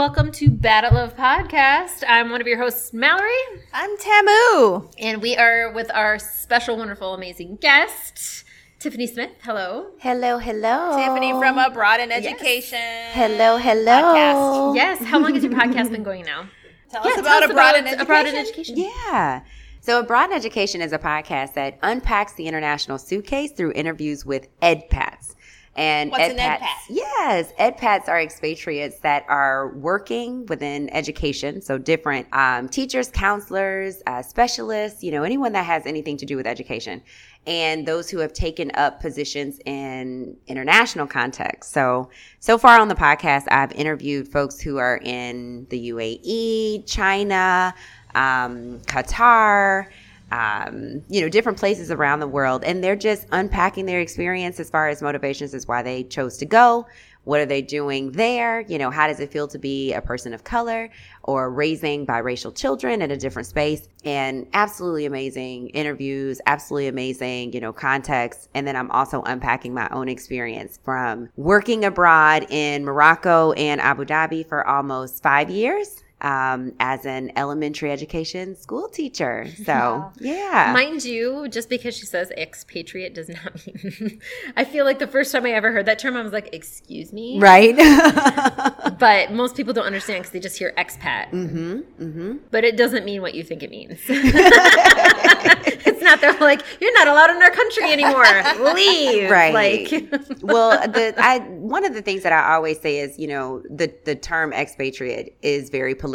and welcome to Battle of Podcast. I'm one of your hosts, Mallory, I'm Tamu. and we are with our special, wonderful, amazing guest, Tiffany Smith. Hello. Hello, hello. Tiffany from Abroad in Education. Hello, hello. Podcast. Yes. How long has your podcast been going now? Tell Yeah, us tell about us Abroad about in Education. Abroad in Education. Yeah. So, Abroad in Education is a podcast that unpacks the international suitcase through interviews with EdPats. And What's an EdPats- EdPat? Yes, EdPats are expatriates that are working within education. So, different um, teachers, counselors, uh, specialists, you know, anyone that has anything to do with education. And those who have taken up positions in international context. So, so far on the podcast, I've interviewed folks who are in the UAE, China, um, Qatar, um, you know, different places around the world. And they're just unpacking their experience as far as motivations as why they chose to go. What are they doing there? You know, how does it feel to be a person of color or raising biracial children in a different space? And absolutely amazing interviews, absolutely amazing, you know, context. And then I'm also unpacking my own experience from working abroad in Morocco and Abu Dhabi for almost five years um, as an elementary education school teacher. So, yeah. Mind you, just because she says expatriate does not mean. I feel like the first time I ever heard that term, I was like, "Excuse me," right? But most people don't understand because they just hear expat. mm-hmm. Mm-hmm. But it doesn't mean what you think it means. it's not. They're like, "You're not allowed in our country anymore. Leave." Right. Like, well, the I one of the things that I always say is, you know, the the term expatriate is very political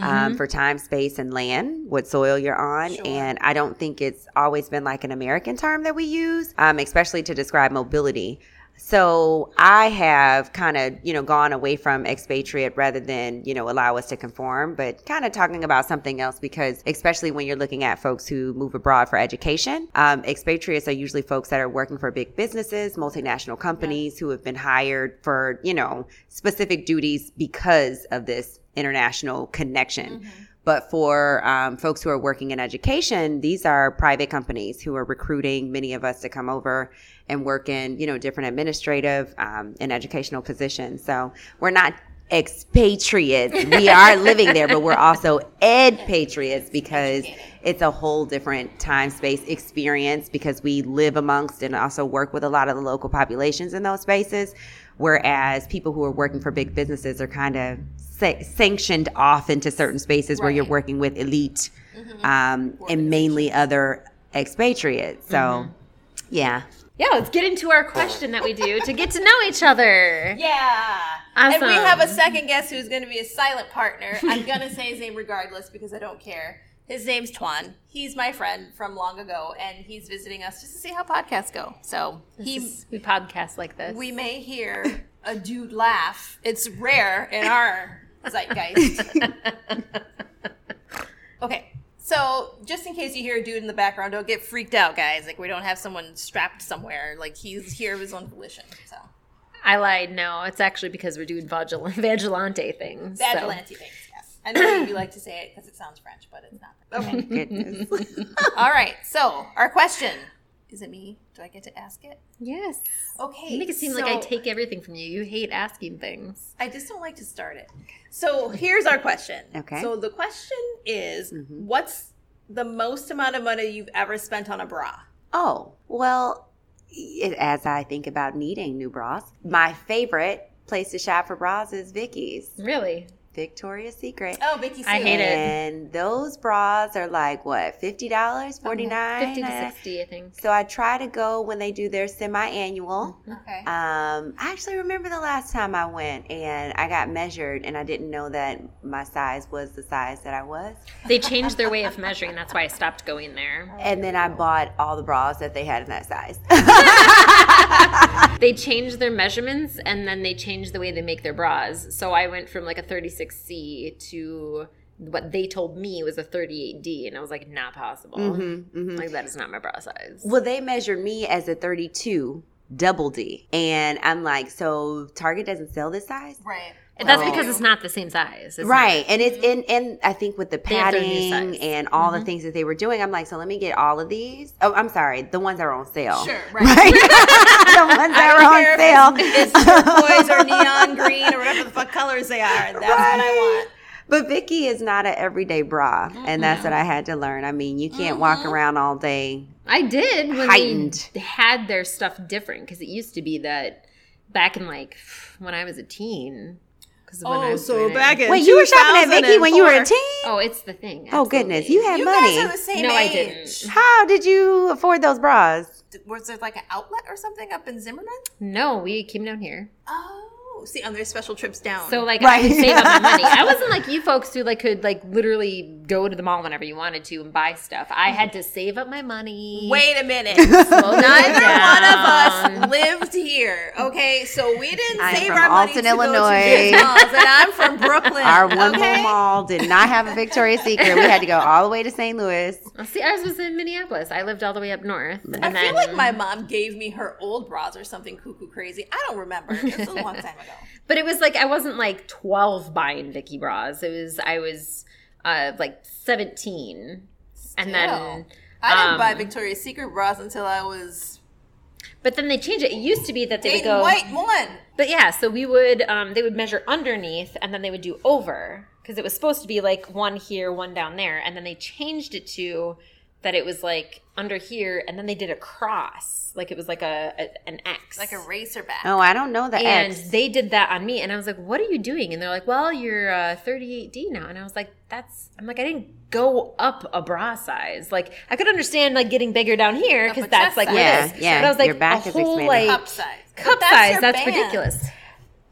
um, for time, space, and land, what soil you're on, and I don't think it's always been like an American term that we use, um, especially to describe mobility. So I have kind of, you know, gone away from expatriate rather than, you know, allow us to conform, but kind of talking about something else because especially when you're looking at folks who move abroad for education, um, expatriates are usually folks that are working for big businesses, multinational companies who have been hired for, you know, specific duties because of this international connection. But for um, folks who are working in education, these are private companies who are recruiting many of us to come over and work in, you know, different administrative um, and educational positions. So we're not expatriates. we are living there, but we're also ed patriots because it's a whole different time space experience because we live amongst and also work with a lot of the local populations in those spaces. Whereas people who are working for big businesses are kind of sa- sanctioned off into certain spaces where you're working with elite um, and mainly other expatriates. So, yeah. Yeah, let's get into our question that we do to get to know each other. Yeah. And we have a second guest who's going to be a silent partner. I'm going to say his name regardless because I don't care. His name's Tuan. He's my friend from long ago, and he's visiting us just to see how podcasts go. So he, we podcast like this. we may hear a dude laugh. It's rare in our zeitgeist. Okay. So, just in case you hear a dude in the background, don't get freaked out, guys. Like, we don't have someone strapped somewhere. Like, he's here of his own volition. So, I lied. No, it's actually because we're doing vigil- vigilante things. so- vigilante things, yes. I know you like to say it because it sounds French, but it's not. Oh okay. Goodness. All right. So, our question is it me? Do I get to ask it? Yes. Okay. You make it seem like I take everything from you. You hate asking things. I just don't like to start it. So here's our question. Okay. So the question is, mm-hmm. what's the most amount of money you've ever spent on a bra? Oh, well, it, as I think about needing new bras, my favorite place to shop for bras is Vicky's, Really? Victoria's Secret. Oh, Vicky. I Sue. hate it. And those bras are like what, fifty dollars, forty nine, 50 to 60, I think. So I try to go when they do their semi-annual. Okay. Um, I actually remember the last time I went and I got measured, and I didn't know that my size was the size that I was. They changed their way of measuring. That's why I stopped going there. And then I bought all the bras that they had in that size. They changed their measurements and then they changed the way they make their bras. So I went from like a 36C to what they told me was a 38D. And I was like, not possible. Mm-hmm, mm-hmm. Like, that is not my bra size. Well, they measured me as a 32 double D. And I'm like, so Target doesn't sell this size? right. And that's Oh. because it's not the same size. It's Right. And it's and, and I think with the They have their new padding. Mm-hmm. and all the things that they were doing, I'm like, so let me get all of these. Oh, I'm sorry, the ones that are on sale. Sure. Right. the ones that don't on sale. it's, it's turquoise or neon green or whatever the fuck colors they are. That's what I want. But Vicky is not an everyday bra, and that's what I had to learn. I mean, you can't walk around all day. I did when Heightened. they had their stuff different because it used to be that back in like when I was a teen. Because Oh, so back in Wait, you were shopping at Vicky when you were a teen? Oh, it's the thing. Oh goodness, you had You money. guys are the same No, I didn't. How did you afford those bras? Was there like an outlet or something up in Zimmerman? No, we came down here. Oh, see, on their special trips down. So like Right. I could save up my money. I wasn't like you folks who like could like literally go to the mall whenever you wanted to and buy stuff. I had to save up my money. Wait a minute. Neither one of us lived here. Okay, so we didn't I'm save from our money Alton, to go to Illinois. malls, and I'm from Brooklyn. Our one okay? little mall did not have a Victoria's Secret. We had to go all the way to St. Louis. See, ours was in Minneapolis. I lived all the way up north. And I then, feel like my mom gave me her old bras or something cuckoo crazy. I don't remember. It's a long time ago. But it was like I wasn't like 12 buying Vicky bras. It was I was uh like 17. And then Still. I didn't um, buy Victoria's Secret bras until I was but then they changed it. It used to be that they would go white one. But yeah, so we would um they would measure underneath and then they would do over because it was supposed to be like one here, one down there and then they changed it to that it was like under here and then they did a cross. Like it was like a, a an X. Like a racer back. Oh, I don't know the and X. they did that on me and i was like what are you doing and they're like well you're uh, 38d now and i was like that's i'm like i didn't go up a bra size like i could understand like getting bigger down here because that's like size. Yeah, yeah, but i was like your back a is whole, expanding. like Cup size. cup But that's size that's band. ridiculous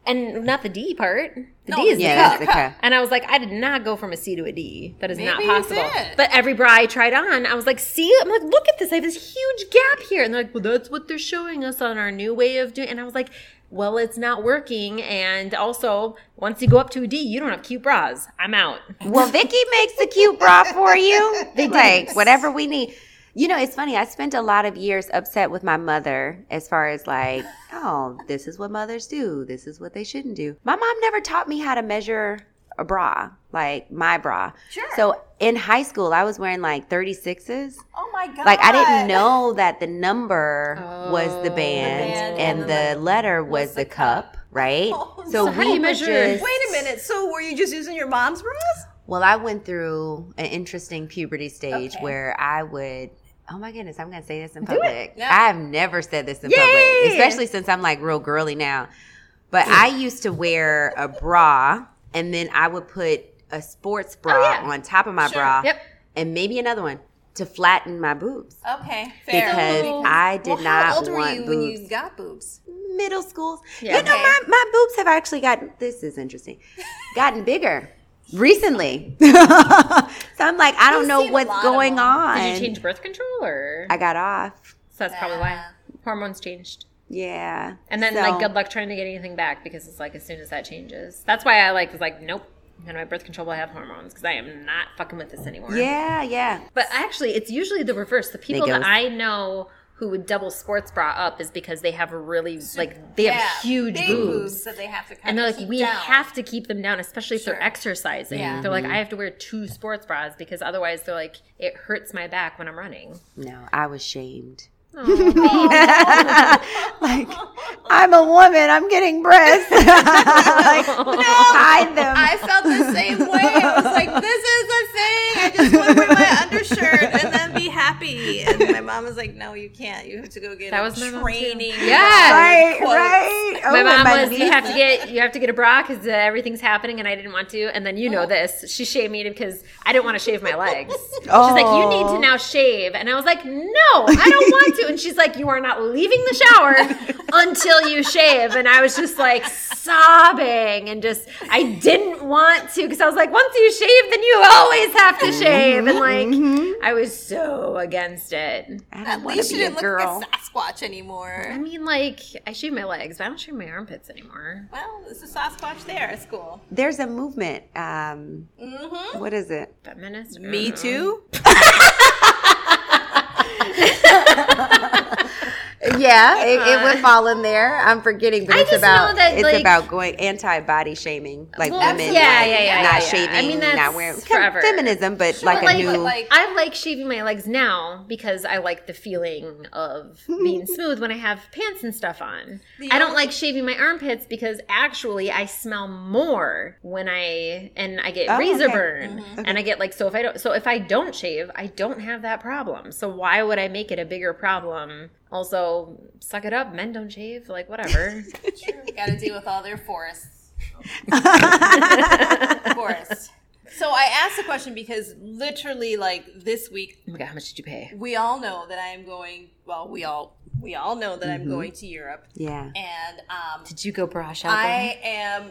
and not the d part the No, d is the the cup the cup. and I was like, I did not go from a C to a D. That is not Maybe you possible. But every bra I tried on, I was like, see, I'm like, look at this. I have this huge gap here. And they're like, well, that's what they're showing us on our new way of doing. And I was like, well, it's not working. And also, once you go up to a D, you don't have cute bras. I'm out. Well, Vicky makes the cute bra for you. They like whatever we need. You know, it's funny. I spent a lot of years upset with my mother as far as like, oh, this is what mothers do. This is what they shouldn't do. My mom never taught me how to measure a bra, like my bra. Sure. So in high school, I was wearing like 36s. Oh my god. Like I didn't know that the number was the Oh. band, band and, and the the letter was, the cup, right? Oh, so so how we do you measure- just- Wait a minute. So were you just using your mom's bras? well, I went through an interesting puberty stage Okay. where I would. Oh my goodness, I'm going to say this in public. Yeah. I've never said this in Yay! public, especially since I'm like real girly now. But I used to wear a bra and then I would put a sports oh, bra Oh, yeah. on top of my Sure. bra Yep. and maybe another one to flatten my boobs Okay, fair. because So- I did well, not how old were want you boobs. when you got boobs? Middle schools. Yeah. You know, my, my boobs have actually gotten, this is interesting, gotten bigger recently. so I'm like, I don't I've know what's going on. Did you change birth control or? I got off. so that's probably why. Hormones changed. Yeah. And then So- like good luck trying to get anything back because it's like as soon as that changes. That's why I like was like nope. And my birth control will have hormones because I am not fucking with this anymore. Yeah, yeah. But actually, it's usually the reverse. The people that. I know who would double sports bra up is because they have a really like they have huge big boobs. that they have to kind And they're of like, keep we down. have to keep them down, especially if Sure. they're exercising. Yeah. They're like, mm-hmm. I have to wear two sports bras because otherwise they're like, it hurts my back when I'm running. No, I was shamed. Like, I'm a woman. I'm getting breasts. like, hide them. I felt the same way. I was like, this is a thing. I just want to wear my undershirt and then be happy. And my mom was like, no, you can't. You have to go get That a was my mom, too. training. Yeah. right, quotes. right. Oh, my mom my was, you have to get, you have to get a bra because uh, everything's happening, and I didn't want to. And then you know Oh. this, she shamed me because I didn't want to shave my legs. She's like, you need to Oh. now shave, and I was like, no, I don't want to. And she's like, you are not leaving the shower until you shave. And I was just like sobbing, and just I didn't want to because I was like, once you shave, then you always have to shave, and like Mm-hmm. I was so against it. I don't At want least to you didn't look like a Sasquatch anymore. I mean, like I shave my legs, but I don't shave my armpits anymore. Well, there's a Sasquatch there. It's cool. There's a movement. Um, Mm-hmm. what is it? Feminist. Me too. yeah, it, it would fall in there. I'm forgetting, but I it's about that, it's like- about going anti-body shaming, like Well, women, yeah, like, yeah, yeah, not yeah, yeah. shaving, I mean, that's not wearing forever. feminism, but like But a new. like I like shaving my legs now because I like the feeling of being smooth when I have pants and stuff on. I don't like shaving my armpits because actually I smell more when I and I get Oh, razor okay. burn mm-hmm. and I get like so if I don't so if I don't shave I don't have that problem. So why would I make it a bigger problem? Also, suck it up. Men don't shave. Like whatever. Got to deal with all their forests. Forest. So I asked the question because literally, like this week, oh my god, how much did you pay? we all know that I am going. Well, we all we all know that Mm-hmm. I'm going to Europe, yeah, and um, Did you go bra shopping? I am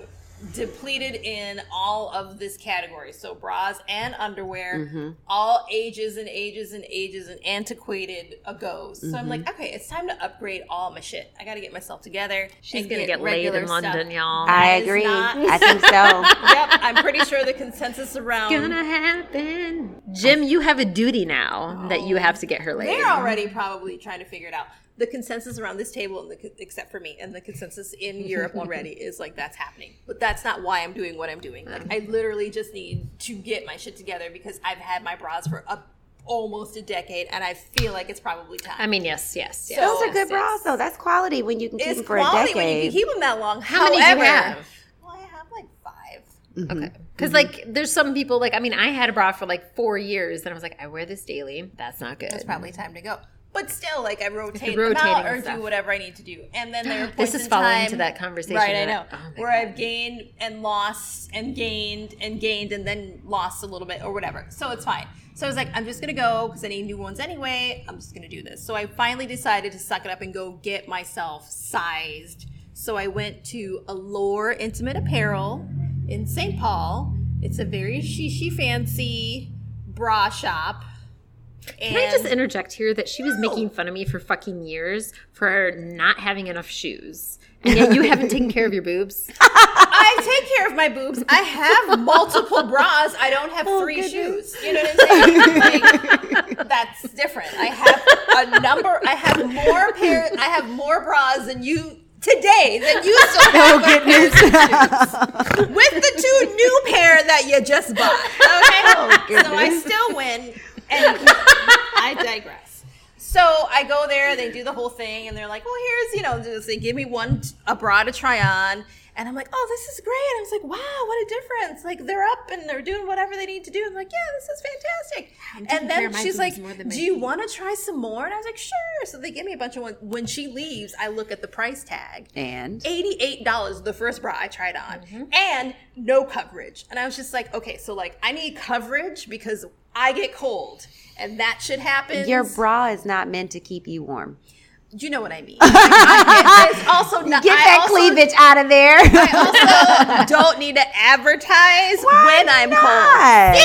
depleted in all of this category. So bras and underwear, Mm-hmm. all ages and ages and ages and antiquated a goes. So Mm-hmm. I'm like, okay, it's time to upgrade all my shit. I got to get myself together. She's and gonna get, laid regular in stuff. London, y'all. I That is agree. not- I think so. yep, I'm pretty sure the consensus around gonna happen. Jim, you have a duty now that you have to get her laid. they're already probably trying to figure it out. The consensus around this table, and the, except for me, and the consensus in Europe already is like that's happening. But that's not why I'm doing what I'm doing. Like I literally just need to get my shit together because I've had my bras for a, almost a decade, and I feel like it's probably time. I mean, yes, yes, yes. Those are yes, good bras, yes. though. That's quality when you can keep it's them for a quality when you can keep them that long. How many do you have? Well, I have like five. Mm-hmm. Okay. Because, mm-hmm. like, there's some people, like, I mean, I had a bra for like four years, and I was like, I wear this daily. That's not good. It's probably time to go. But still, like I rotate them out or stuff. do whatever I need to do, and then there are This is in following time, into that conversation right? I that- know oh where God. I've gained and lost and gained and gained and then lost a little bit or whatever. So it's fine. So I was like, I'm just gonna go because I need new ones anyway. I'm just gonna do this. So I finally decided to suck it up and go get myself sized. So I went to Allure Intimate Apparel in St. Paul. It's a very shishi fancy bra shop. Can I just interject here that she was making fun of me for fucking years for not having enough shoes? And yet you haven't taken care of your boobs? I take care of my boobs. I have multiple bras. I don't have oh, three shoes. You know what I'm saying? Like, that's different. I have a number. I have more pairs. I have more bras than you today than you still have. Oh goodness! With the two new pair that you just bought. Okay. Oh, so I still win, and I digress. So I go there, they do the whole thing, and they're like, "Well, here's you know, they give me one a bra to try on." And I'm like, oh, this is great. I was like, wow, what a difference. Like, they're up and they're doing whatever they need to do. And I'm like, yeah, this is fantastic. And then she's like, more than my do you want to try some more? And I was like, sure. So they give me a bunch of ones. When she leaves, I look at the price tag. and $88 the first bra I tried on Mm-hmm. and no coverage. And I was just like, okay, so like I need coverage because I get cold and that should happen. your bra is not meant to keep you warm. you know what I mean. Like, I, it's also not Get I that also- cleavage out of there. I also don't need to advertise when I'm cold. not?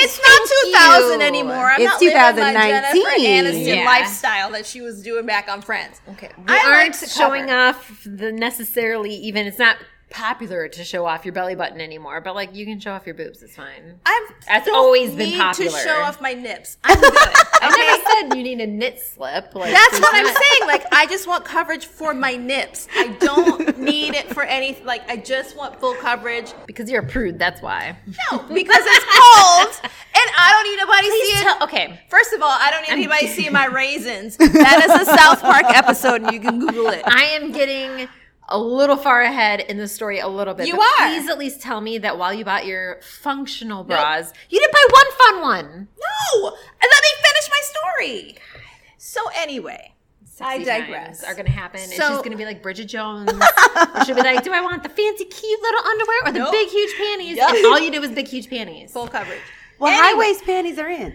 It's not 2000 you. anymore. I'm It's not living my 2019. Jennifer Aniston Yeah. lifestyle that she was doing back on Friends. Okay. We I aren't to showing off the necessarily even it's not popular to show off your belly button anymore, but like you can show off your boobs, it's fine. I've That's always been popular. to show off my nips. I'm good. I never said you need a knit slip. Like That's what I'm not- saying. Like, I just want coverage for my nips. I don't need it for any. Like, I just want full coverage. Because you're a prude, that's why. No, because it's cold, and I don't need anybody Please seeing. tell- okay. First of all, I don't need anybody seeing my raisins. That is a South Park episode, and you can Google it. I am getting a little far ahead in the story a little bit. You but are. Please at least tell me that while you bought your functional bras, you didn't buy one fun one. No, let me finish my story. So anyway, I 60 digress. Are going to happen, and So- she's going to be like Bridget Jones. or she'll be like, "Do I want the fancy, cute little underwear or the Nope. big, huge panties?" Yep. And all you did was big, huge panties. Full coverage. Well, Anyway. high waist panties are in.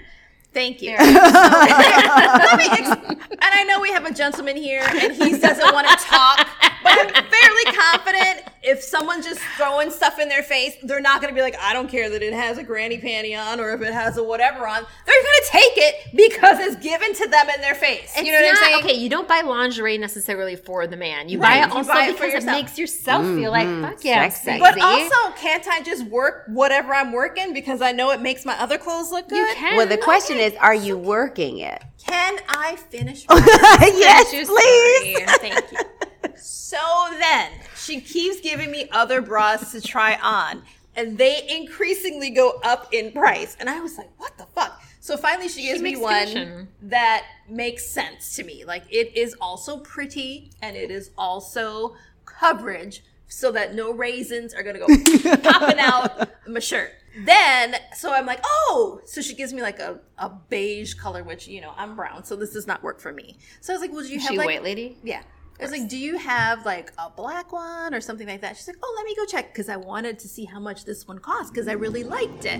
Thank you. Let me ex- and I know we have a gentleman here, and he doesn't want to talk, but I'm fairly confident if someone's just throwing stuff in their face, they're not going to be like, I don't care that it has a granny panty on or if it has a whatever on. They're going to take it because it's given to them in their face. It's you know what not- I'm saying? Okay, you don't buy lingerie necessarily for the man. You Right, buy it you also buy it for because it yourself. makes yourself feel like mm-hmm. fuck yeah, Sexy. sexy. But also, can't I just work whatever I'm working because I know it makes my other clothes look good? you can. Well, the question is, are you working it? Can I finish? yes, Finish your please. Thank you. So then she keeps giving me other bras to try on, and they increasingly go up in price. And I was like, what the fuck? So finally, she gives me one commission. that makes sense to me. Like, it is also pretty and it is also coverage so that no raisins are gonna go popping out my shirt. Then, so I'm like, oh, so she gives me like a, a beige color, which, you know, I'm brown, so this does not work for me. So I was like, well, do you have She like, white lady. yeah. I was like, do you have like a black one or something like that? She's like, oh, let me go check because I wanted to see how much this one cost because I really liked it.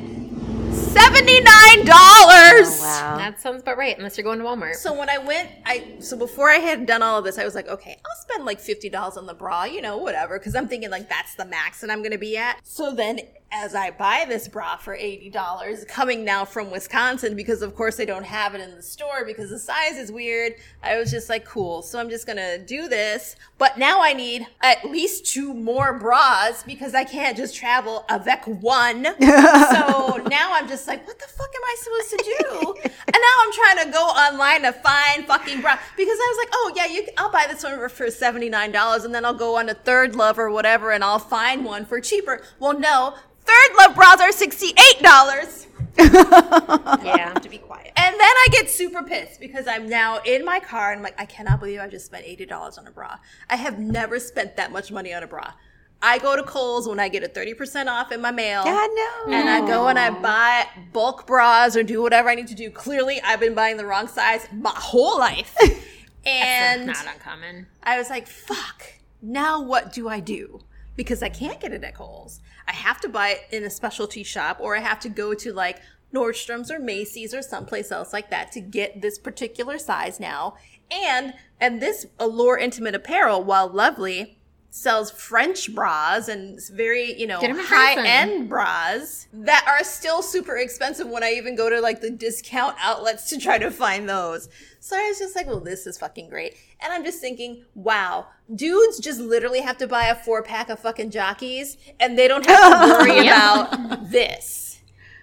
$79! Oh, wow. That sounds about right, unless you're going to Walmart. So when I went, I so before I had done all of this, I was like, okay, I'll spend like fifty dollars on the bra, you know, whatever, because I'm thinking like that's the max that I'm gonna be at. So then, as I buy this bra for eighty dollars, coming now from Wisconsin, because of course they don't have it in the store because the size is weird. I was just like, cool. So I'm just gonna do this, but now I need at least two more bras because I can't just travel avec one. so now I'm just like, what the fuck am I supposed to do? and now I'm trying to go online to find fucking bra because I was like, oh yeah, you, I'll buy this one for- for seventy nine dollars, and then I'll go on to ThirdLove or whatever, and I'll find one for cheaper. Well, no, ThirdLove bras are sixty eight dollars. yeah. To be quiet, and then I get super pissed because I'm now in my car and I'm like, I cannot believe I just spent eighty dollars on a bra. I have never spent that much money on a bra. I go to Kohl's when I get a thirty percent off in my mail. I know. And I go and I buy bulk bras or do whatever I need to do. Clearly, I've been buying the wrong size my whole life. and not uncommon. I was like, fuck, now what do I do? Because I can't get it at Kohl's. I have to buy it in a specialty shop or I have to go to like Nordstrom's or Macy's or someplace else like that to get this particular size now. And and this Allure Intimate Apparel, while lovely, sells French bras and very, you know, Get 'em in high end bras that are still super expensive when I even go to like the discount outlets to try to find those. So I was just like, well, this is fucking great. And I'm just thinking, wow, dudes just literally have to buy a four pack of fucking jockeys and they don't have to worry Yeah. about this.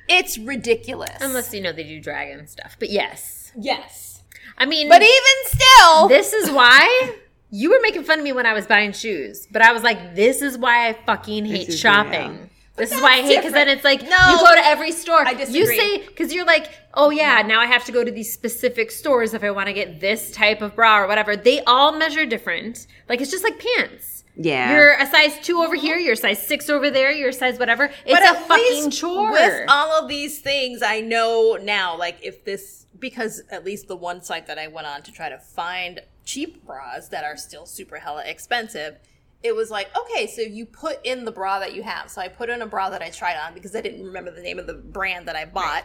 It's ridiculous. Unless you know they do dragon stuff. But yes. yes. I mean But even still, this is why you were making fun of me when I was buying shoes. But I was like, this is why I fucking hate is- shopping. This is why I hate because then it's like No. you go to every store. I You say because you're like, oh yeah, mm-hmm. now I have to go to these specific stores if I want to get this type of bra or whatever. They all measure different. Like it's just like pants. Yeah. You're a size two over here. You're a size six over there. You're a size whatever. It's but a fucking chore. With all of these things, I know now, like if this, because at least the one site that I went on to try to find cheap bras that are still super hella expensive, it was like, okay, so you put in the bra that you have. So I put in a bra that I tried on because I didn't remember the name of the brand that I bought.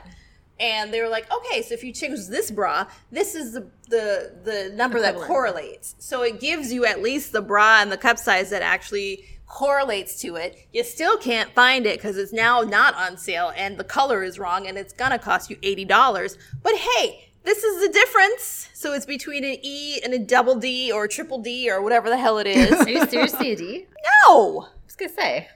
And they were like, okay, so if you choose this bra, this is the the, the number that correlates. So it gives you at least the bra and the cup size that actually correlates to it. You still can't find it because it's now not on sale and the color is wrong and it's gonna cost you $80. But hey, this is the difference. So it's between an E and a double D or a triple D or whatever the hell it is. Are you seriously a D? I no, I was gonna say.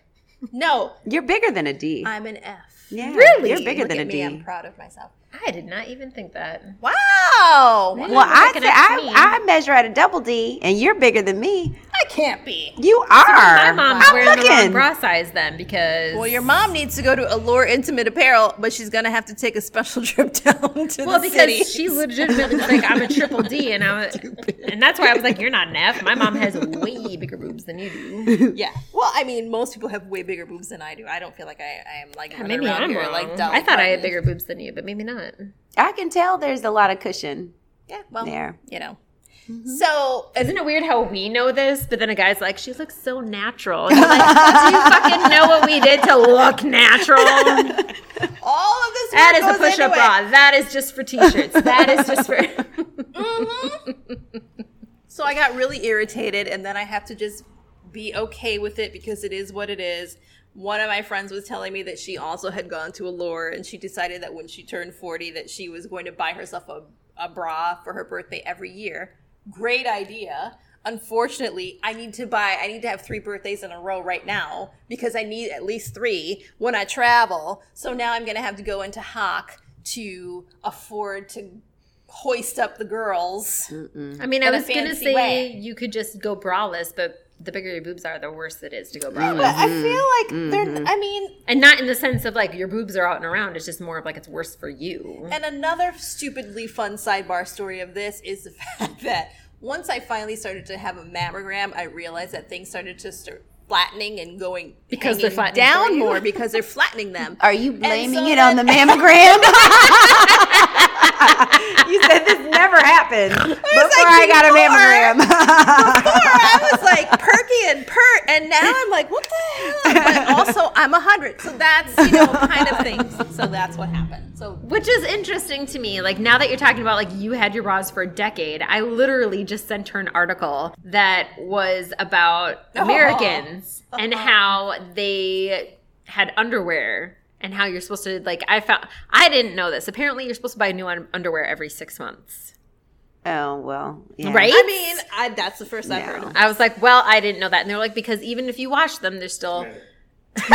no, You're bigger than a D. I'm an F. yeah. Really? You're bigger Look than at a me, D. I'm proud of myself. I did not even think that. Wow, Yeah. Well, I say I. I measure at a double D, and you're bigger than me. I can't be. You are. My mom's I'm wearing the wrong bra size then because Well, your mom needs to go to Allure Intimate Apparel, but she's gonna have to take a special trip down to well the because city. she legitimately was like I'm a triple D and I was, and that's why I was like you're not an F. My mom has way bigger boobs than you do. Yeah. Well, I mean, most people have way bigger boobs than I do. I don't feel like I, I am like running Maybe around I'm here wrong. like Dolly I thought I had bigger boobs than you, but maybe not. I can tell there's a lot of cushion Yeah. Well, there. you know. Mm-hmm. So Isn't it weird how we know this, but then a guy's like, "She looks so natural." Like, Do you fucking know what we did to look natural? all of this That is a push-up into it. bra. That is just for t-shirts. That is just for. Mm-hmm. So I got really irritated, and then I have to just be okay with it because it is what it is. One of my friends was telling me that she also had gone to Allure and she decided that when she turned 40 that she was going to buy herself a, a bra for her birthday every year. Great idea. Unfortunately, I need to buy I need to have 3 birthdays in a row right now because I need at least 3 when I travel. So now I'm going to have to go into Hawk to afford to hoist up the girls. I mean, I was gonna say way. you could just go braless, but the bigger your boobs are, the worse it is to go mm-hmm. But. I feel like they're mm-hmm. I mean, And not in the sense of like your boobs are out and around. It's just more of like it's worse for you. And another stupidly fun sidebar story of this is the fact that once I finally started to have a mammogram, I realized that things started to start flattening and going Because they're flattening down more because they're flattening them. Are you blaming so it on the mammogram? you said this never happened before I got a mammogram. Before I was like perky and pert, and now I'm like, what the hell? But also, I'm a hundred, so that's you know kind of things. So that's what happened. So Which is interesting to me. Like now that you're talking about like you had your bras for a decade, I literally just sent her an article that was about oh. Americans and uh-huh. how they had underwear and how you're supposed to like I found I didn't know this. Apparently you're supposed to buy new un- underwear every 6 months. Oh well, yeah. Right? I mean, I, that's the first I've heard. No. of I was like, "Well, I didn't know that." And they're like because even if you wash them, they're still Of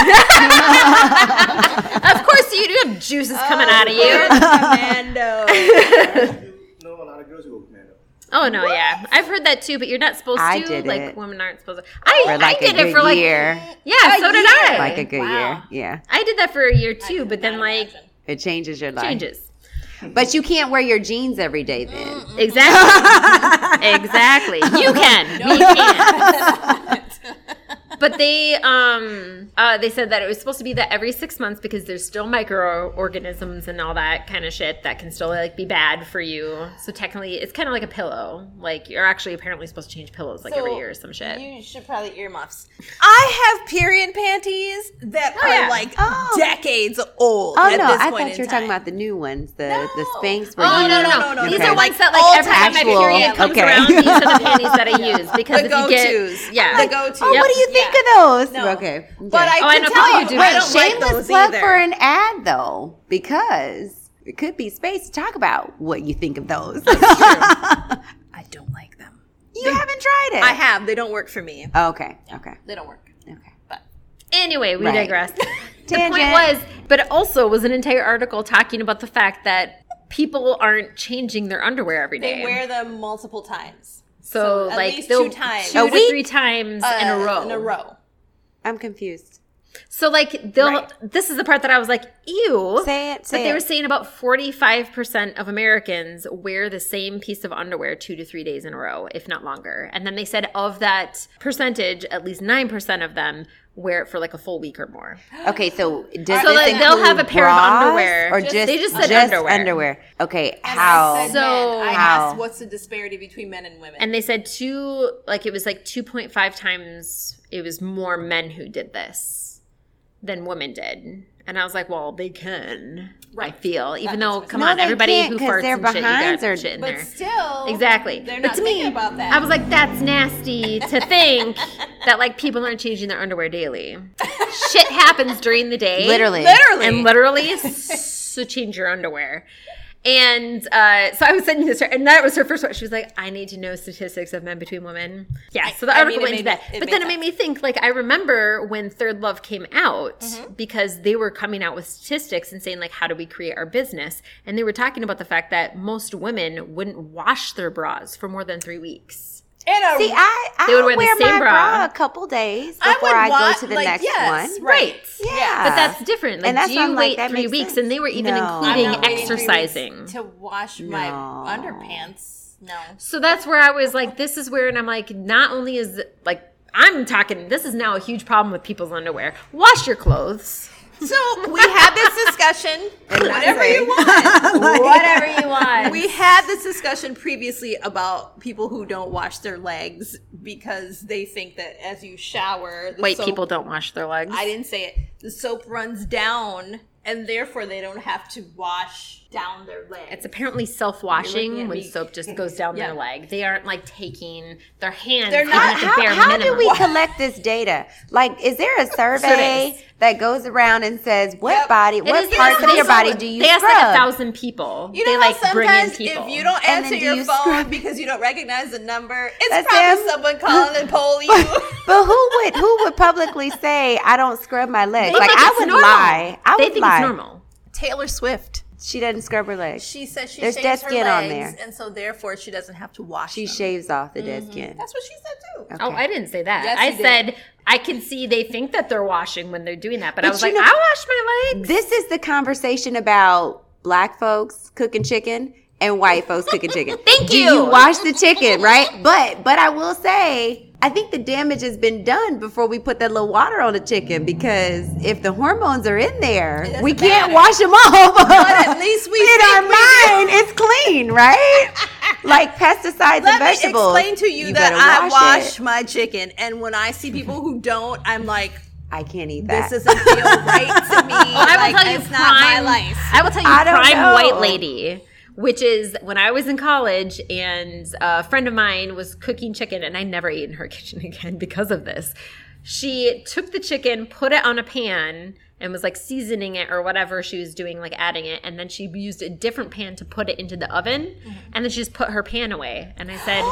course you do have juices coming oh, out of you. Commando. know a lot of girls who go commando. Oh no, yeah, I've heard that too. But you're not supposed I to. did like it. women aren't supposed to. I, For like I did it for like year, yeah. A so did. I. like a good Wow. year. Yeah, I did that for a year too. But then not like it changes your life. changes. But you can't wear your jeans every day then. Exactly. exactly. You can. We can. But they um uh they said that it was supposed to be that every six months because there's still microorganisms and all that kind of shit that can still like be bad for you. So technically it's kind of like a pillow. Like you're actually apparently supposed to change pillows like every year or some shit. You should probably earmuffs. I have period panties that are yeah. like Oh. decades old. Oh at no, this I point thought you were talking about the new ones, the No. the Spanx. where Oh you- no no no, no! no, no, These are Like ones that like all every time my period comes okay. around, these are the panties that I use because The if you get go-tos. yeah, The go-tos. Oh, Yep. what do you think Yeah. of those? No. Okay, But I Oh, can know tell you, do I that. don't like shameless plug either. for an ad though, because it could be space to talk about what you think of those. I don't like them. you haven't tried it. I have. They don't work for me. Okay. Okay. They don't work. Okay. But Anyway, we Right. digress. the point was, but it also was an entire article talking about the fact that people aren't changing their underwear every day. they wear them multiple times. So, at like least two times. two A to week? three times in a Uh, row. In a row. I'm confused. So like they'll. Right. This is the part that I was like, ew. Say it. Say but they it. were saying about 45% of Americans wear the same piece of underwear two to three days in a row, if not longer. And then they said of that percentage, at least 9% of them wear it for like a full week or more. Okay, so does So, like, they'll have a pair of underwear. or Just- just they just said just underwear. Okay, And I how? said So- men. I How? asked what's the disparity between men and women. And they said two, like it was like 2.5 times, it was more men who did this than women did. And I was like, well, they can. I Right. feel. Even though, come No, on, everybody who farts their and shit, you got are- shit in but there. still, Exactly. They're But not to me, about that. I was like, that's nasty to think that like people aren't changing their underwear daily. Shit happens during the day. Literally. literally. And literally, so change your underwear. And uh, so I was sending this to her, and that was her first one. She was like, I need to know statistics of men between women. Yeah, so the I article mean, went into that. but then it made me think, like, I remember when ThirdLove came out Mm-hmm. because they were coming out with statistics and saying, like, how do we create our business? And they were talking about the fact that most women wouldn't wash their bras for more than three weeks. In a See, I, I They would wear the same my bra. bra a couple days I before would I, want- go to the like, next yes, one. right. Yeah. But that's different. Like, And that's do you I'm like, wait that three weeks? sense. And they were even No. I'm including not waiting three weeks exercising. to wash my No. underpants. No. So that's where I was like, this is where, and I'm like, not only is it like, I'm talking, this is now a huge problem with people's underwear. Wash your clothes. So we had this discussion. whatever you want. Whatever you want. We had this discussion previously about people who don't wash their legs because they think that as you shower, the White soap- people don't wash their legs. I didn't say it. The soap runs down and therefore they don't have to wash down their leg. It's apparently self-washing when me. soap just goes down Yeah. their leg. They aren't like taking their hands. They're not- at the how, bare how do we collect this data? Like, is there a survey that goes around and says what Yep. body, It what is- parts they of your body do you use? They ask like a thousand people. You know they how like bring in sometimes people. if you don't answer then do your you phone scrub- because you don't recognize the number, it's That's probably them. someone calling and polling you. But who would who would publicly say I don't scrub my legs? They like I would normal. lie. I they would think lie. it's normal. Taylor Swift. She doesn't scrub her legs. She says she There's shaves dead her skin on legs, there. and so therefore she doesn't have to wash. She them. shaves off the dead mm-hmm. skin. That's what she said too. Oh, I didn't say that. Yes, I you did. said I can see they think that they're washing when they're doing that, but, I was like, know- I wash my legs. This is the conversation about black folks cooking chicken and white folks cooking chicken. Thank you. Do you. you wash the chicken, right? But but I will say, I think the damage has been done before we put that little water on the chicken because if the hormones are in there, we can't matter. wash them off. But at least we in our we mind, it's clean, right? like pesticides Let and vegetables. me explain to you, that better I wash it. my chicken, and when I see people who don't, I'm like, I can't eat that. this doesn't feel right to me. I will like, tell you, it's not my prime- life. I will tell you, I don't prime know. white lady, which is when I was in college, and a friend of mine was cooking chicken, and I never ate in her kitchen again because of this. She took the chicken, put it on a pan, and was like seasoning it or whatever she was doing, like adding it, and then she used a different pan to put it into the oven, mm-hmm. and then she just put her pan away. And I said,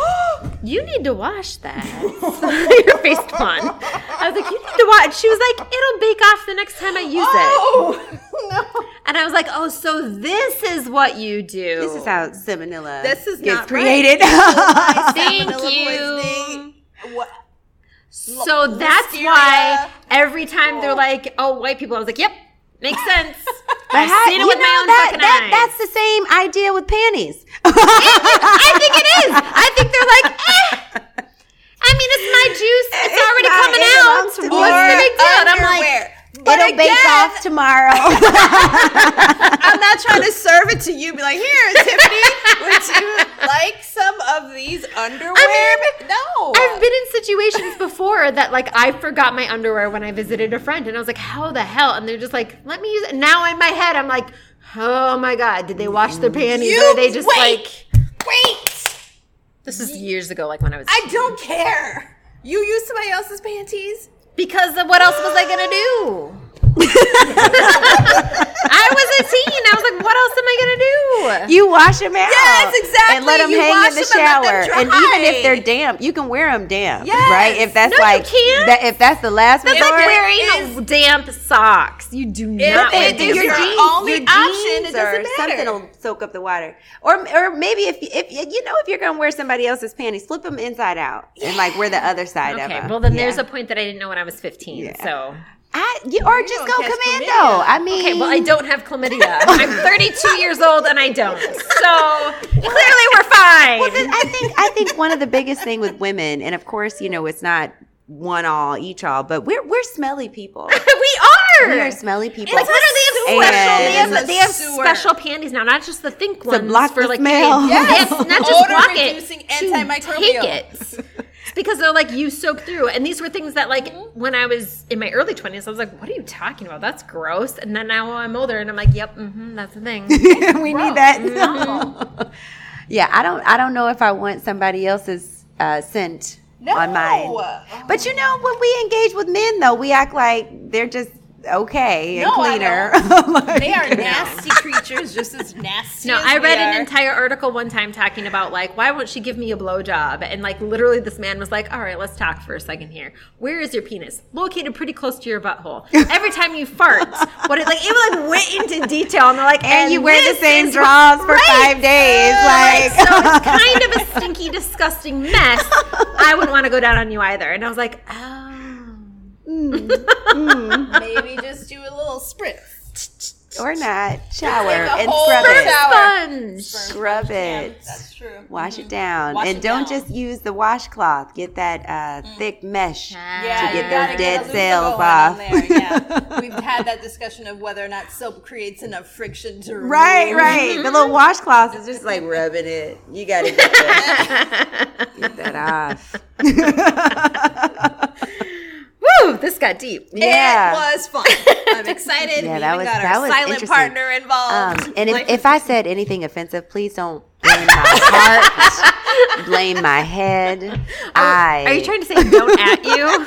"You need to wash that." Your face plum. I was like, "You need to wash." She was like, "It'll bake off the next time I use it." Oh no! And I was like, "Oh, so this is what you do." This is how salmonella This is gets not created. Thank you. What? So that's Listeria. why every time they're like, "Oh, white people," I was like, "Yep, makes sense." I've how- seen it with my own that, fucking that, eyes. That's the same idea with panties. I think it is. I think they're like, eh. I mean, it's my juice. It's, It's already not- coming it out. What's the big deal? I'm like. But It'll bake off tomorrow. I'm not trying to serve it to you. Be like, here, Tiffany, would you like some of these underwear? I no. I've been in situations before that like I forgot my underwear when I visited a friend, and I was like, "How the hell?" And they're just like, "Let me use it." Now in my head, I'm like, "Oh my god, did they wash their panties? You- or are they just wait. like?" Wait. This is years ago, like when I was. I don't care. You use somebody else's panties. Because what else was I gonna do? I was a teen. I was like, "What else am I gonna do?" you wash them out. Yes, exactly. And let them You hang wash in the them and shower. And, even if they're damp, you can wear them damp. Yes. Right? If that's No, you like, can't. That, if that's the last That's resort. like wearing is- damp socks. You do not it wear is your jeans- only your option, it jeans doesn't or matter. Something will soak up the water. Or or maybe if if you know if you're gonna wear somebody else's panties, flip them inside out and like wear the other side of Okay, them. well then Yeah. there's a point that I didn't know when I was 15. Yeah. So I, you, or just go commando. chlamydia. I mean, okay, well I don't have chlamydia. I'm 32 years old and I don't. So clearly we're fine. Well, then I think I think one of the biggest thing with women, and of course, you know, it's not one all each all, but we're we're smelly people. we are. We are smelly people. Like literally, they have special. They have, they have special panties now, not just the think ones block for like smell. kids. Yes. Yes, not just Odor block it. reducing to antimicrobial. Take it. It's because they're like you soak through, and these were things that like Mm-hmm. when I was in my early twenties, I was like, "What are you talking about? That's gross." And then now I'm older, and I'm like, "Yep, hmm that's the thing." we need that. yeah, I don't. I don't know if I want somebody else's uh, scent No. on mine. But you know, when we engage with men, though, we act like they're just okay and No, cleaner. Like- They are nasty creatures, just as nasty. No, as I we read are. an entire article one time talking about like why won't she give me a blowjob? And like literally this man was like, All right, let's talk for a second here. Where is your penis? Located pretty close to your butthole. Every time you fart, what it like it like went into detail and they're like and you wear the same drawers for right." five days. Like, Like, so it's kind of a stinky, disgusting mess. I wouldn't want to go down on you either. And I was like, oh. Mm. Mm. Maybe just do a little spritz. or not. Shower Like and scrub it. Sponge. Scrub it. That's true. Wash it mm-hmm. down. Wash and it don't down. just use the washcloth. Get that uh, mm. thick mesh. Yeah, to you get gotta those dead a cells off. Yeah, we've had that discussion of whether or not soap creates enough friction to remove. Right, right. The little washcloth is just like rubbing it. You gotta get that, get that off. Woo! this got deep. Yeah. It was fun. I'm excited. Yeah, we that even was- got that our was silent interesting. partner involved. Um, and if, if I said anything offensive, please don't blame my heart, blame my head. I Are you trying to say don't at you?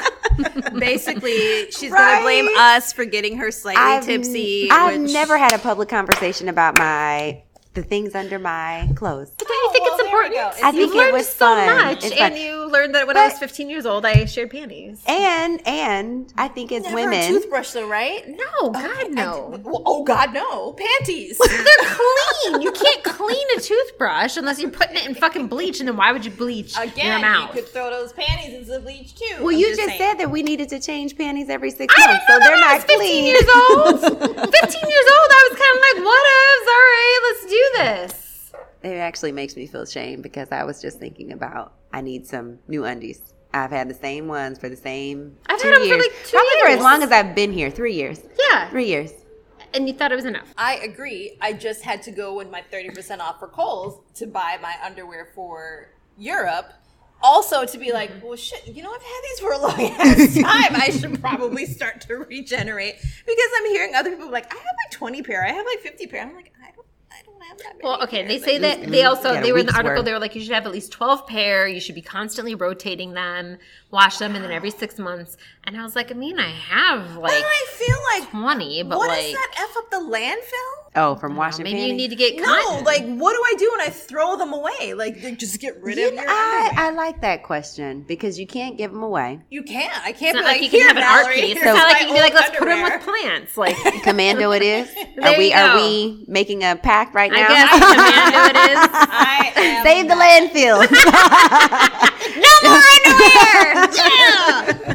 basically she's Right? gonna blame us for getting her slightly I've, tipsy. I've which- never had a public conversation about my the things under my clothes. Don't you think well, it's oh, important? go. I think it was so fun. much, It's fun. and you learned that when I was 15 years old, I shared panties. And and I think as Never women, a toothbrush though, right? No, God, no. Well, oh God, no. Panties. They're clean. You can't clean a toothbrush unless you're putting it in fucking bleach. And then why would you bleach your Again, mouth? you could throw those panties into bleach too. well, I'm you just saying. said that we needed to change panties every six I months, didn't so know they're that I not was 15 clean. years old. 15 years old, I was kind of like, whatevs. All right, let's do this. It actually makes me feel shame because I was just thinking about I need some new undies. I've had the same ones for the same I've two had 'em for, years. like, two Probably for years. as long as I've been here, three years. Yeah. Three years. And you thought it was enough. I agree. I just had to go with my 30% off for Kohl's to buy my underwear for Europe. Also to be like, well, shit, you know, I've had these for a long ass time. I should probably start to regenerate because I'm hearing other people like, I have like 20 pair, I have like 50 pair. I'm like, I don't, I don't have that many. Well, okay, they say Like, that they also got a they were in the article. worth. They were like, you should have at least twelve pair. You should be constantly rotating them, wash them, and then every six months. And I was like, I mean, I have But like I feel like, twenty, but what like does that f up the landfill? Oh, from washing maybe panties. you need to get No, like what do I do when I throw them away? Like they just get rid You of know, your I, underwear. I like that question because you can't give them away. You can't. I can't not be like, like, you can Here, have an art Mallory, piece. It's not like you can be like, let's put them with plants. Like Commando, it is. There are we you are we making a pact right now? I guess commando it is. I am Save the not- landfill. Yeah.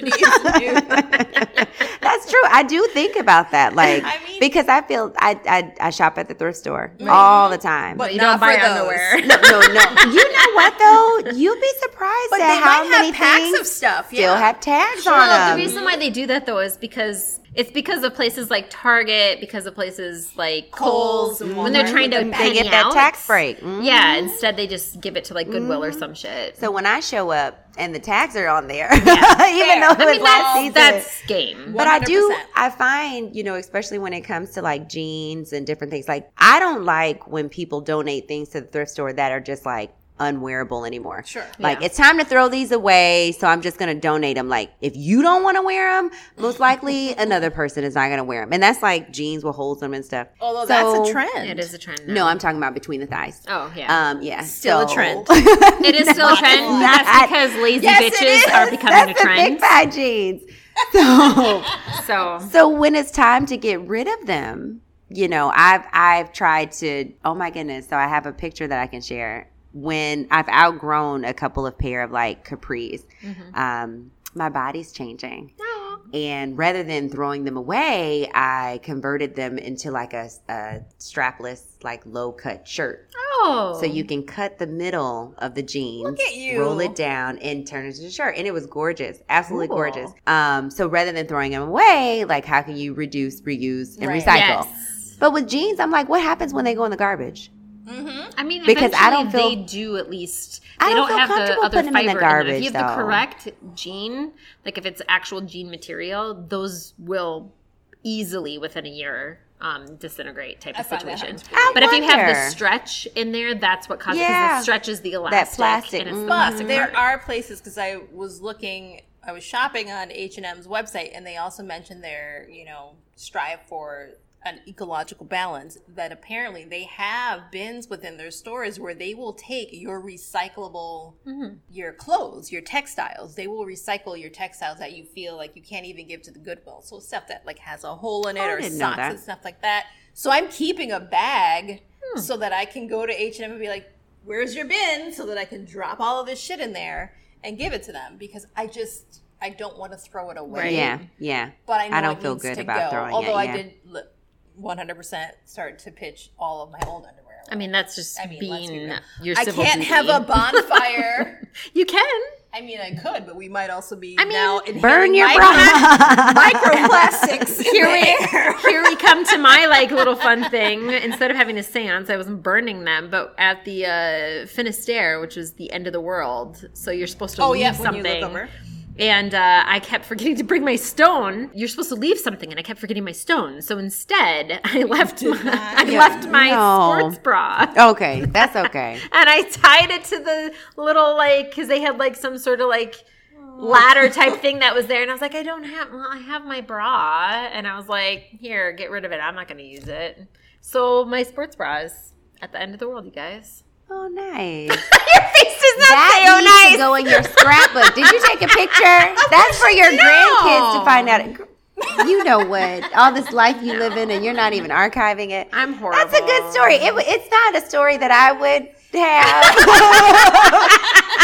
Tiffany's new. That's true. I do think about that, like I mean- because I feel I, I I shop at the thrift store all the time. But you not don't buy for those. underwear. no, no, no. You know what though? You'd be surprised But at they how might many have packs of stuff. still yeah. have tags Well, on them. the reason why they do that though is because it's because of places like Target, because of places like Kohl's Kohl's, and when they're trying to they penny get that out. tax break. Mhm. Yeah, instead they just give it to like Goodwill or some shit. So when I show up and the tags are on there, even though it I mean, last that's, season, that's game. But I do, I find, you know, especially when it comes to like jeans and different things, like I don't like when people donate things to the thrift store that are just like unwearable anymore. Sure. Like Yeah. it's time to throw these away, so I'm just going to donate them. Like if you don't want to wear them, most likely another person is not going to wear them. And that's like jeans with holes in them and stuff. Although So- that's a trend. It is a trend. now. No, I'm talking about between the thighs. Oh yeah, Um, yeah, Still a trend. it is still a trend. not- That's because lazy Yes, bitches are becoming That's a the big trend. thigh jeans. So. So So when it's time to get rid of them, you know, I've I've tried to oh my goodness, so I have a picture that I can share when I've outgrown a couple of pair of like capris. Um my body's changing. And rather than throwing them away, I converted them into like a, a strapless, like low cut shirt. oh, So you can cut the middle of the jeans, Look at you. roll it down, and turn it into a shirt. And it was gorgeous, absolutely Cool. gorgeous. Um, so rather than throwing them away, like how can you reduce, reuse, and Right. recycle? yes. But with jeans, I'm like, what happens when they go in the garbage? I mean, Because I don't feel- they do at least. I They don't don't, feel have the comfortable other putting them in the fiber. in garbage, If you have though. the correct gene, like if it's actual gene material, those will easily within a year um, disintegrate type I of find situation. happens pretty I But if you have the stretch in there, that's what causes Yeah. because it stretches the elastic. plastic, And it's the mhm. But plastic there part. are places because I was looking, I was shopping on H and M's website, and they also mentioned their, you know, strive for an ecological balance that apparently they have bins within their stores where they will take your recyclable mm-hmm. your clothes your textiles they will recycle your textiles that you feel like you can't even give to the goodwill so stuff that like has a hole in it oh, or socks and stuff like that so i'm keeping a bag hmm. so that i can go to h&m and be like where's your bin so that i can drop all of this shit in there and give it to them because i just I don't want to throw it away. Right. Yeah, yeah. But I, I don't feel good about go. throwing Although it. Although yeah. I did look, 100% start to pitch all of my old underwear. I mean, that's just I mean, being be your I can't duty. have a bonfire. you can. I mean, I could, but we might also be I mean, now burn your micro- microplastics. here we here we come to my like little fun thing. Instead of having a séance, I wasn't burning them, but at the uh, Finisterre, which is the end of the world, so you're supposed to oh, leave yeah, something you look over. and uh, I kept forgetting to bring my stone. You're supposed to leave something, and I kept forgetting my stone. So instead, I left my, I left my No. sports bra. Okay, that's okay. and I tied it to the little like because they had like some sort of like ladder type thing that was there, and I was like, I don't have. Well, I have my bra, and I was like, here, get rid of it. I'm not going to use it. So my sports bra is at the end of the world, you guys. Oh, nice. Your face does not That say, "Oh, needs nice." to go in your scrapbook. Did you take a picture? That's for your grandkids to find out. You know what? All this life you live in, and you're not even archiving it. I'm horrible. That's a good story. It, it's not a story that I would have,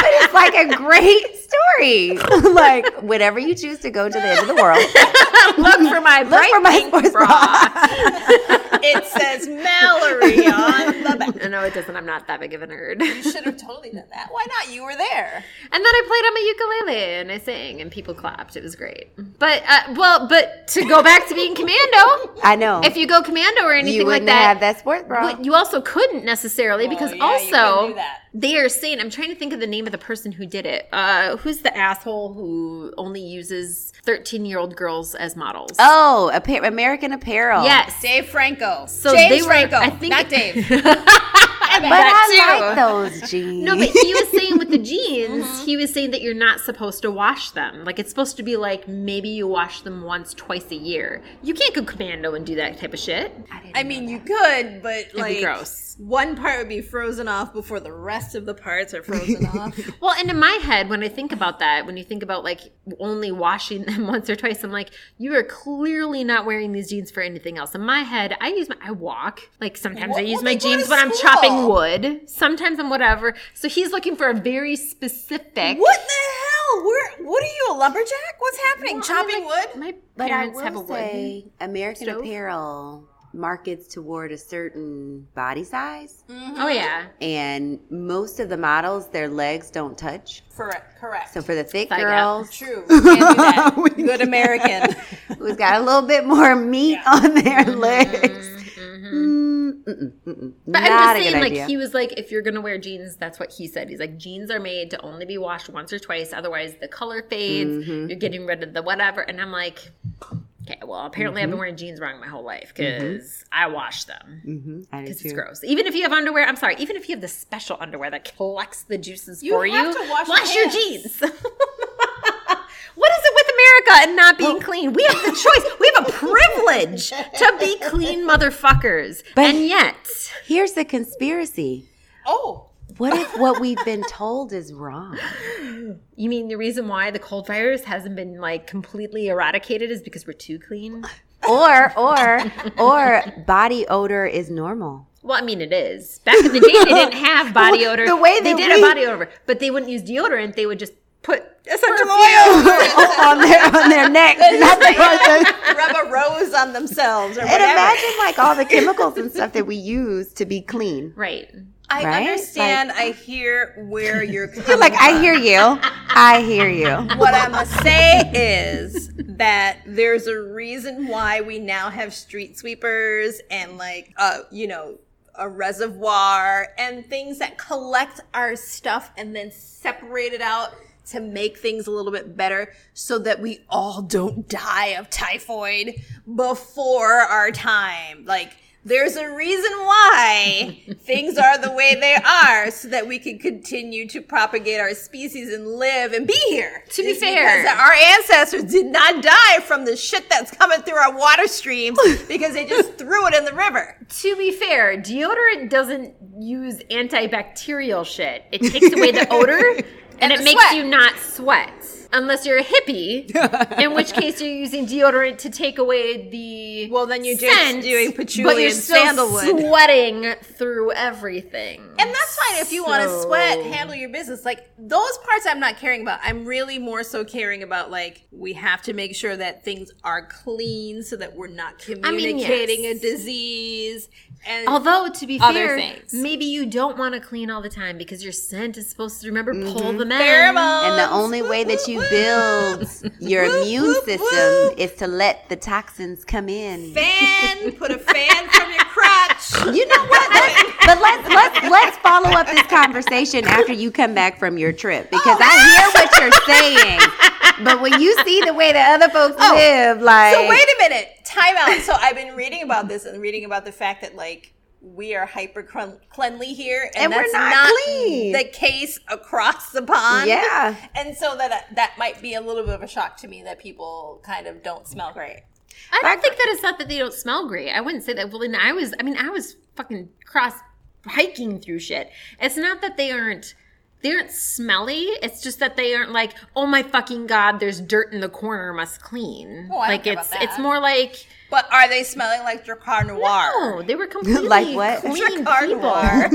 but it's like a great story. like whenever you choose to go to the end of the world, Look for my look bright for my pink sports bra. bra. It says Mallory on the back. no, it doesn't. I'm not that big of a nerd. You should have totally done that. Why not? You were there. And then I played on my ukulele and I sang and people clapped. It was great. But uh, well, but to go back to being commando, I know. if you go commando or anything you like that, have that sports bra. but you also couldn't necessarily because yeah, also do they are saying I'm trying to think of the name of the person who did it. Uh, who's the asshole who only uses 13 year old girls as models? oh, American Apparel. yes. Dave Franco. So James they were. Franco. I think not Dave. but I too. like those jeans. No, but he was saying with the jeans, mm-hmm. he was saying that you're not supposed to wash them. Like it's supposed to be like maybe you wash them once, twice a year. You can't go commando and do that type of shit. I mean, you could, but be like gross. one part would be frozen off before the rest of the parts are frozen off. Well, and in my head, when I think about that, when you think about like only washing them once or twice, I'm like, you are clearly not wearing these jeans for anything else. In my head, I use my, I walk. Like sometimes I use well, my jeans when I'm chopping wood. Sometimes I'm whatever. So he's looking for a very specific. What the hell? Where? What are you, a lumberjack? What's happening? Well, I Chopping mean, like, wood? My But I parents will have a wood. say, American stove. Apparel markets toward a certain body size, Oh yeah. and most of the models, their legs don't touch. Correct. Correct. So for the thick Thigh gap. girls, True. Can't do that. Good American. who's got a little bit more meat on their Mm-hmm, legs, mm, mm-mm, mm-mm. But not I'm a just good saying, like idea. he was like, if you're gonna wear jeans, that's what he said. He's like, jeans are made to only be washed once or twice, otherwise the color fades. Mm-hmm. You're getting rid of the whatever. And I'm like, okay, well, apparently Mm-hmm. I've been wearing jeans wrong my whole life because I wash them Mhm, do because too. it's gross. Even if you have underwear, I'm sorry, even if you have the special underwear that collects the juices You for have you, to wash your your jeans. What is it with America and not being clean? We have the choice. We have a privilege to be clean motherfuckers. But- and yet, Here's the conspiracy. oh. What if what we've been told is wrong? You mean the reason why the cold virus hasn't been like completely eradicated is because we're too clean? Or or or body odor is normal. Well, I mean it is. Back in the day, they didn't have body odor. the way they that did we- a body odor, but they wouldn't use deodorant. They would just put essential Perfume. oil. on their on their neck. Not the, the, Rub a rose on themselves or and imagine like all the chemicals and stuff that we use to be clean. Right. I Right? understand. I hear where you're coming You're like, I hear you. I hear you. What I must say is that there's a reason why we now have street sweepers and like uh you know a reservoir and things that collect our stuff and then separate it out to make things a little bit better so that we all don't die of typhoid before our time. Like there's a reason why things are the way they are so that we can continue to propagate our species and live and be here. To be It's fair. because our ancestors did not die from the shit that's coming through our water streams because they just threw it in the river. To be fair, deodorant doesn't use antibacterial shit. It takes away the odor and, it the makes sweat. you not sweat. Unless you're a hippie, in which case you're using deodorant to take away the Well, then you're just doing patchouli but you're and still sandalwood. sweating through everything. And that's fine if you want to sweat, handle your business. Like those parts I'm not caring about. I'm really more so caring about like we have to make sure that things are clean so that we're not mean, communicating yes. a disease. And Although to be Other fair, things. maybe you don't want to clean all the time because your scent is supposed to remember pull mm-hmm. them in. pheromones. And the only way that you build your immune system is to let the toxins come in. fan, put a fan from your crotch. You know what? Let's- but let's let's let's follow up this conversation after you come back from your trip because oh. I hear what you're saying. but when you see the way that other folks Oh, live, like So wait a minute, time out. So I've been reading about this and reading about the fact that like we are hyper cleanly here, and, And we're that's not clean. the case across the pond. Yeah. and so that that might be a little bit of a shock to me that people kind of don't smell great. I don't think that it's not that they don't smell great. I wouldn't say that. Well, and I was. I mean, I was fucking cross hiking through shit. It's not that they aren't. They aren't smelly. It's just that they aren't like, oh my fucking god, there's dirt in the corner, must clean. Oh, like it's it's more like But are they smelling like Drakkar Noir? no, they were completely Like what? clean Drakkar people. Noir.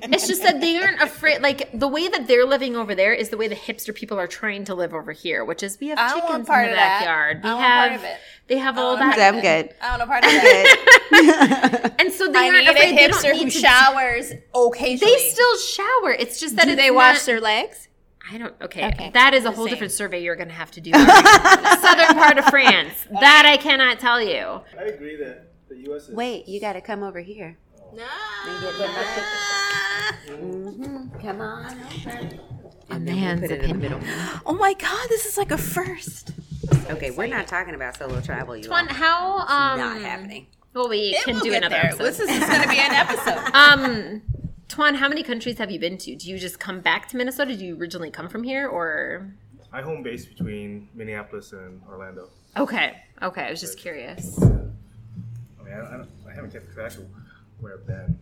It's just that they aren't afraid. Like the way that they're living over there is the way the hipster people are trying to live over here, which is we have I don't want chickens in part the of that. backyard. We I don't want have part of it. they have all that, I'm good. I don't know part of that. and so they I aren't need a afraid. They don't hipster who need to. showers occasionally. They still shower. It's just that do it's they wash their legs? I don't. Okay, Okay. that is a whole saying. different survey you're going to have to do. Southern part of France. That I cannot tell you. I agree that the U.S. is. Wait, you got to come over here. No. Come on. A man's put it opinion. middle. Oh my god, this is like a first. Okay, we're not talking about solo travel. You One, how um, not happening. Well, we It can do another there. episode. This is going to be an episode. Um, Twan, how many countries have you been to? Do you just come back to Minnesota? Do you originally come from here, or? I home base between Minneapolis and Orlando. Okay, okay. I was just curious. I mean, I, I, don't, I haven't kept track of where I've been.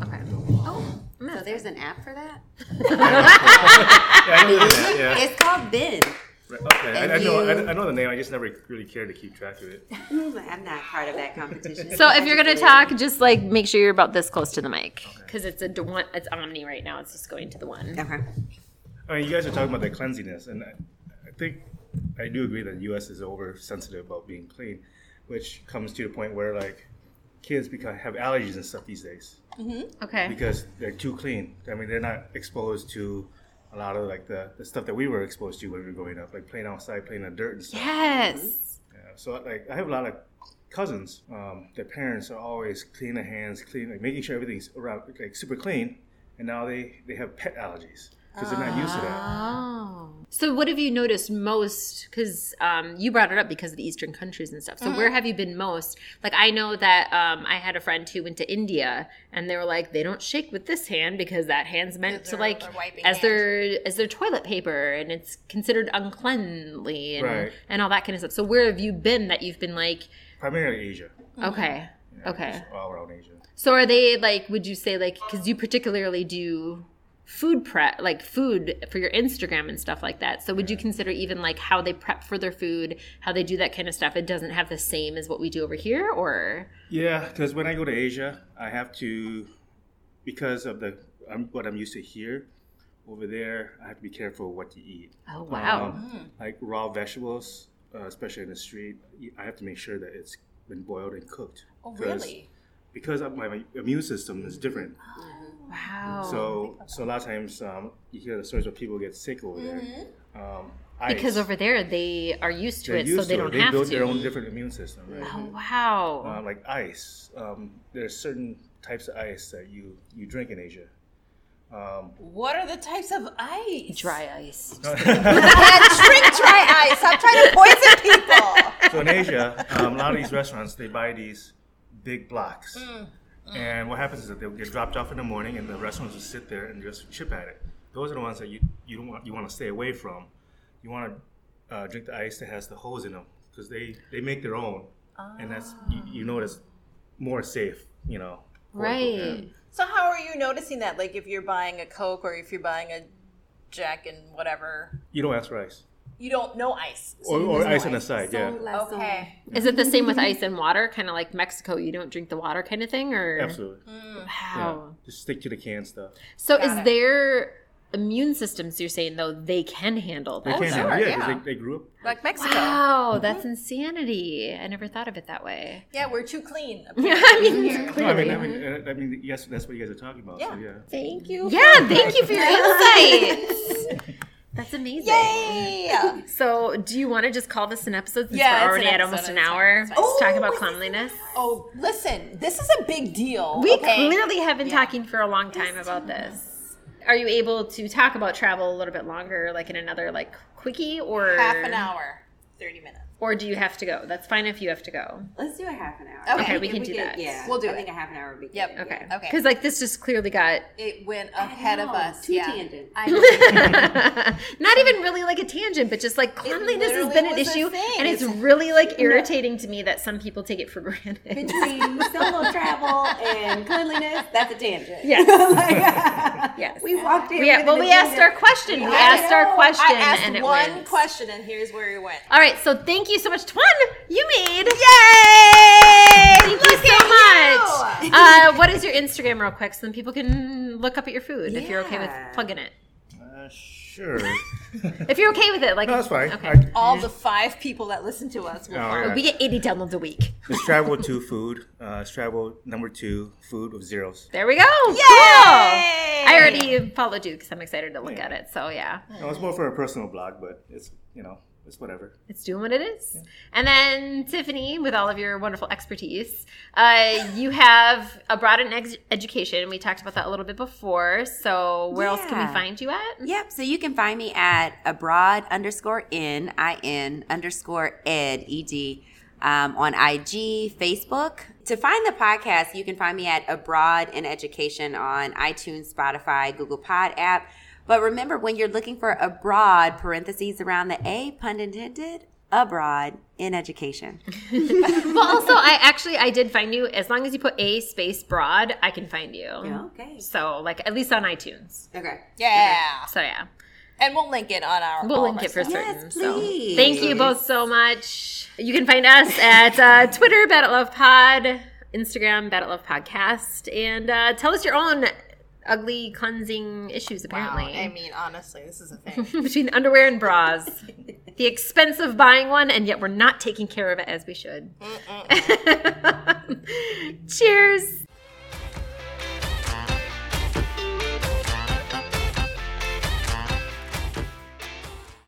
Okay. Oh, So there's an app for that? Yeah, I that. Yeah. It's called Been. Right, Okay. I, I know. you- I, I know the name. I just never really cared to keep track of it. I'm not part of that competition. So if you're gonna talk, just like make sure you're about this close to the mic because it's a d- one. It's Omni right now. It's just going to the one. Okay. I mean, you guys are talking about the cleanliness, and I, I think I do agree that the U.S. is oversensitive about being clean, which comes to the point where like kids become have allergies and stuff these days mm-hmm. Okay. because they're too clean. I mean, they're not exposed to a lot of like the, the stuff that we were exposed to when we were growing up, like playing outside, playing in the dirt and stuff. Yes. Yeah, so like I have a lot of cousins. Um, their parents are always cleaning their hands, clean, like making sure everything's around like super clean, and now they they have pet allergies because they're not used to that. Oh. So what have you noticed most? Because um, you brought it up because of the Eastern countries and stuff. So where have you been most? Like I know that um, I had a friend who went to India, and they were like, they don't shake with this hand because that hand's meant to like as hand. their as their toilet paper, and it's considered uncleanly and Right. and all that kind of stuff. So where have you been that you've been like, Primarily Asia. okay, Yeah, okay. just all around Asia. So are they like? Would you say like because you particularly do food prep, like food for your Instagram and stuff like that? So would you consider even like how they prep for their food, how they do that kind of stuff? It doesn't have the same as what we do over here, or Yeah, because when I go to Asia, I have to, because of the um, what I'm used to here. Over there, I have to be careful what to eat. oh wow, Um, Like raw vegetables, uh, especially in the street, I have to make sure that it's been boiled and cooked. Oh, really? Because of my immune system is different. Wow. So, so a lot of times um, you hear the stories where people get sick over there. Um, because over there they are used to they're it, used so they to don't They have to. They build to. their own different immune system, right? oh wow. uh, like ice. Um, there's certain types of ice that you you drink in Asia. Um, What are the types of ice? Dry ice. Can't drink dry ice. Stop trying to poison people. so in Asia, um, a lot of these restaurants they buy these big blocks, Mm, and what happens is that they'll get dropped off in the morning, and the restaurants will sit there and just chip at it. Those are the ones that you you don't want you want to stay away from. You want to uh, drink the ice that has the holes in them because they they make their own, and that's you, you know it's more safe. You know. Right. So how are you noticing that? Like if you're buying a Coke or if you're buying a Jack and whatever, You don't ask for ice. You don't know ice. So Or, or just know ice on the side, yeah. Okay. Is it the same with ice and water? Kind of like Mexico, you don't drink the water kind of thing, or Absolutely. Yeah. Wow. Just stick to the canned stuff. So Got is it. their immune systems? You're saying though they can handle They can handle it, yeah, 'cause yeah. they, they grew up. Like Mexico. Wow, that's insanity. I never thought of it that way. Yeah, we're too clean. I mean, No, I mean, I mean, uh, I mean, yes, that's what you guys are talking about. So, Yeah. yeah. Thank you. yeah, thank you for your insights. That's amazing. Yay! So, do you want to just call this an episode since Yeah, we're already at almost an hour? fine. Let's talk Oh, about cleanliness. Oh, listen, this is a big deal. We okay? clearly have been Yeah. talking for a long time about this. are you able to talk about travel a little bit longer, like in another like quickie or Half an hour, 30 minutes. Or do you have to go? That's fine if you have to go. Let's do a half an hour. Okay. Okay, we If can do that. Yeah, We'll do I it. think a half an hour would be good. Yep. yeah. Okay. Okay. Because like this just clearly got It went ahead of us. two yeah. tangents. Not even really like a tangent, but just like cleanliness has been an issue, thing. and it's It's- really like irritating to me that some people take it for granted. Between solo travel and cleanliness, that's a tangent. Yes. Like, Yes. We walked in. Yeah, with well, an we asked our question. We asked our question, I asked and it one went. question, and here's where it went. All right, so thank you so much, Twan. You made. Yay! Thank you so much. Uh, what is your Instagram, real quick, so then people can look up at your food if you're okay with plugging it. Uh, sure. If you're okay with it, like no, that's fine. Okay. I- All the five people that listen to us will Oh, yeah. we get 80 downloads a week. It's travel to food. Uh, it's travel number two, food with zeros. There we go. Cool. I already followed you because I'm excited to look at it. So yeah, No, it's more for a personal blog, but it's you know it's whatever. it's doing what it is. And then Tiffany, with all of your wonderful expertise, uh, you have a broad and ex- education. We talked about that a little bit before. So where else can we find you at? Yep. So you can find me at abroad underscore in I N underscore ed E D um, on IG, Facebook. To find the podcast, you can find me at Abroad in Education on iTunes, Spotify, Google Pod app. But remember, when you're looking for abroad, parentheses around the A, pun intended, abroad in education. Well, also, I actually I did find you. As long as you put a space broad, I can find you. Okay. So like at least on iTunes. Okay. Yeah. So yeah. And we'll link it on our. We'll link it for our stuff. certain. Yes, so please. thank you both so much. You can find us at uh, Twitter, Bad at Love Pod, Instagram, Bad at Love Podcast, and uh, tell us your own ugly cleansing issues. Wow. Apparently, I mean, honestly, this is a thing. between underwear and bras, the expense of buying one, and yet we're not taking care of it as we should. Cheers.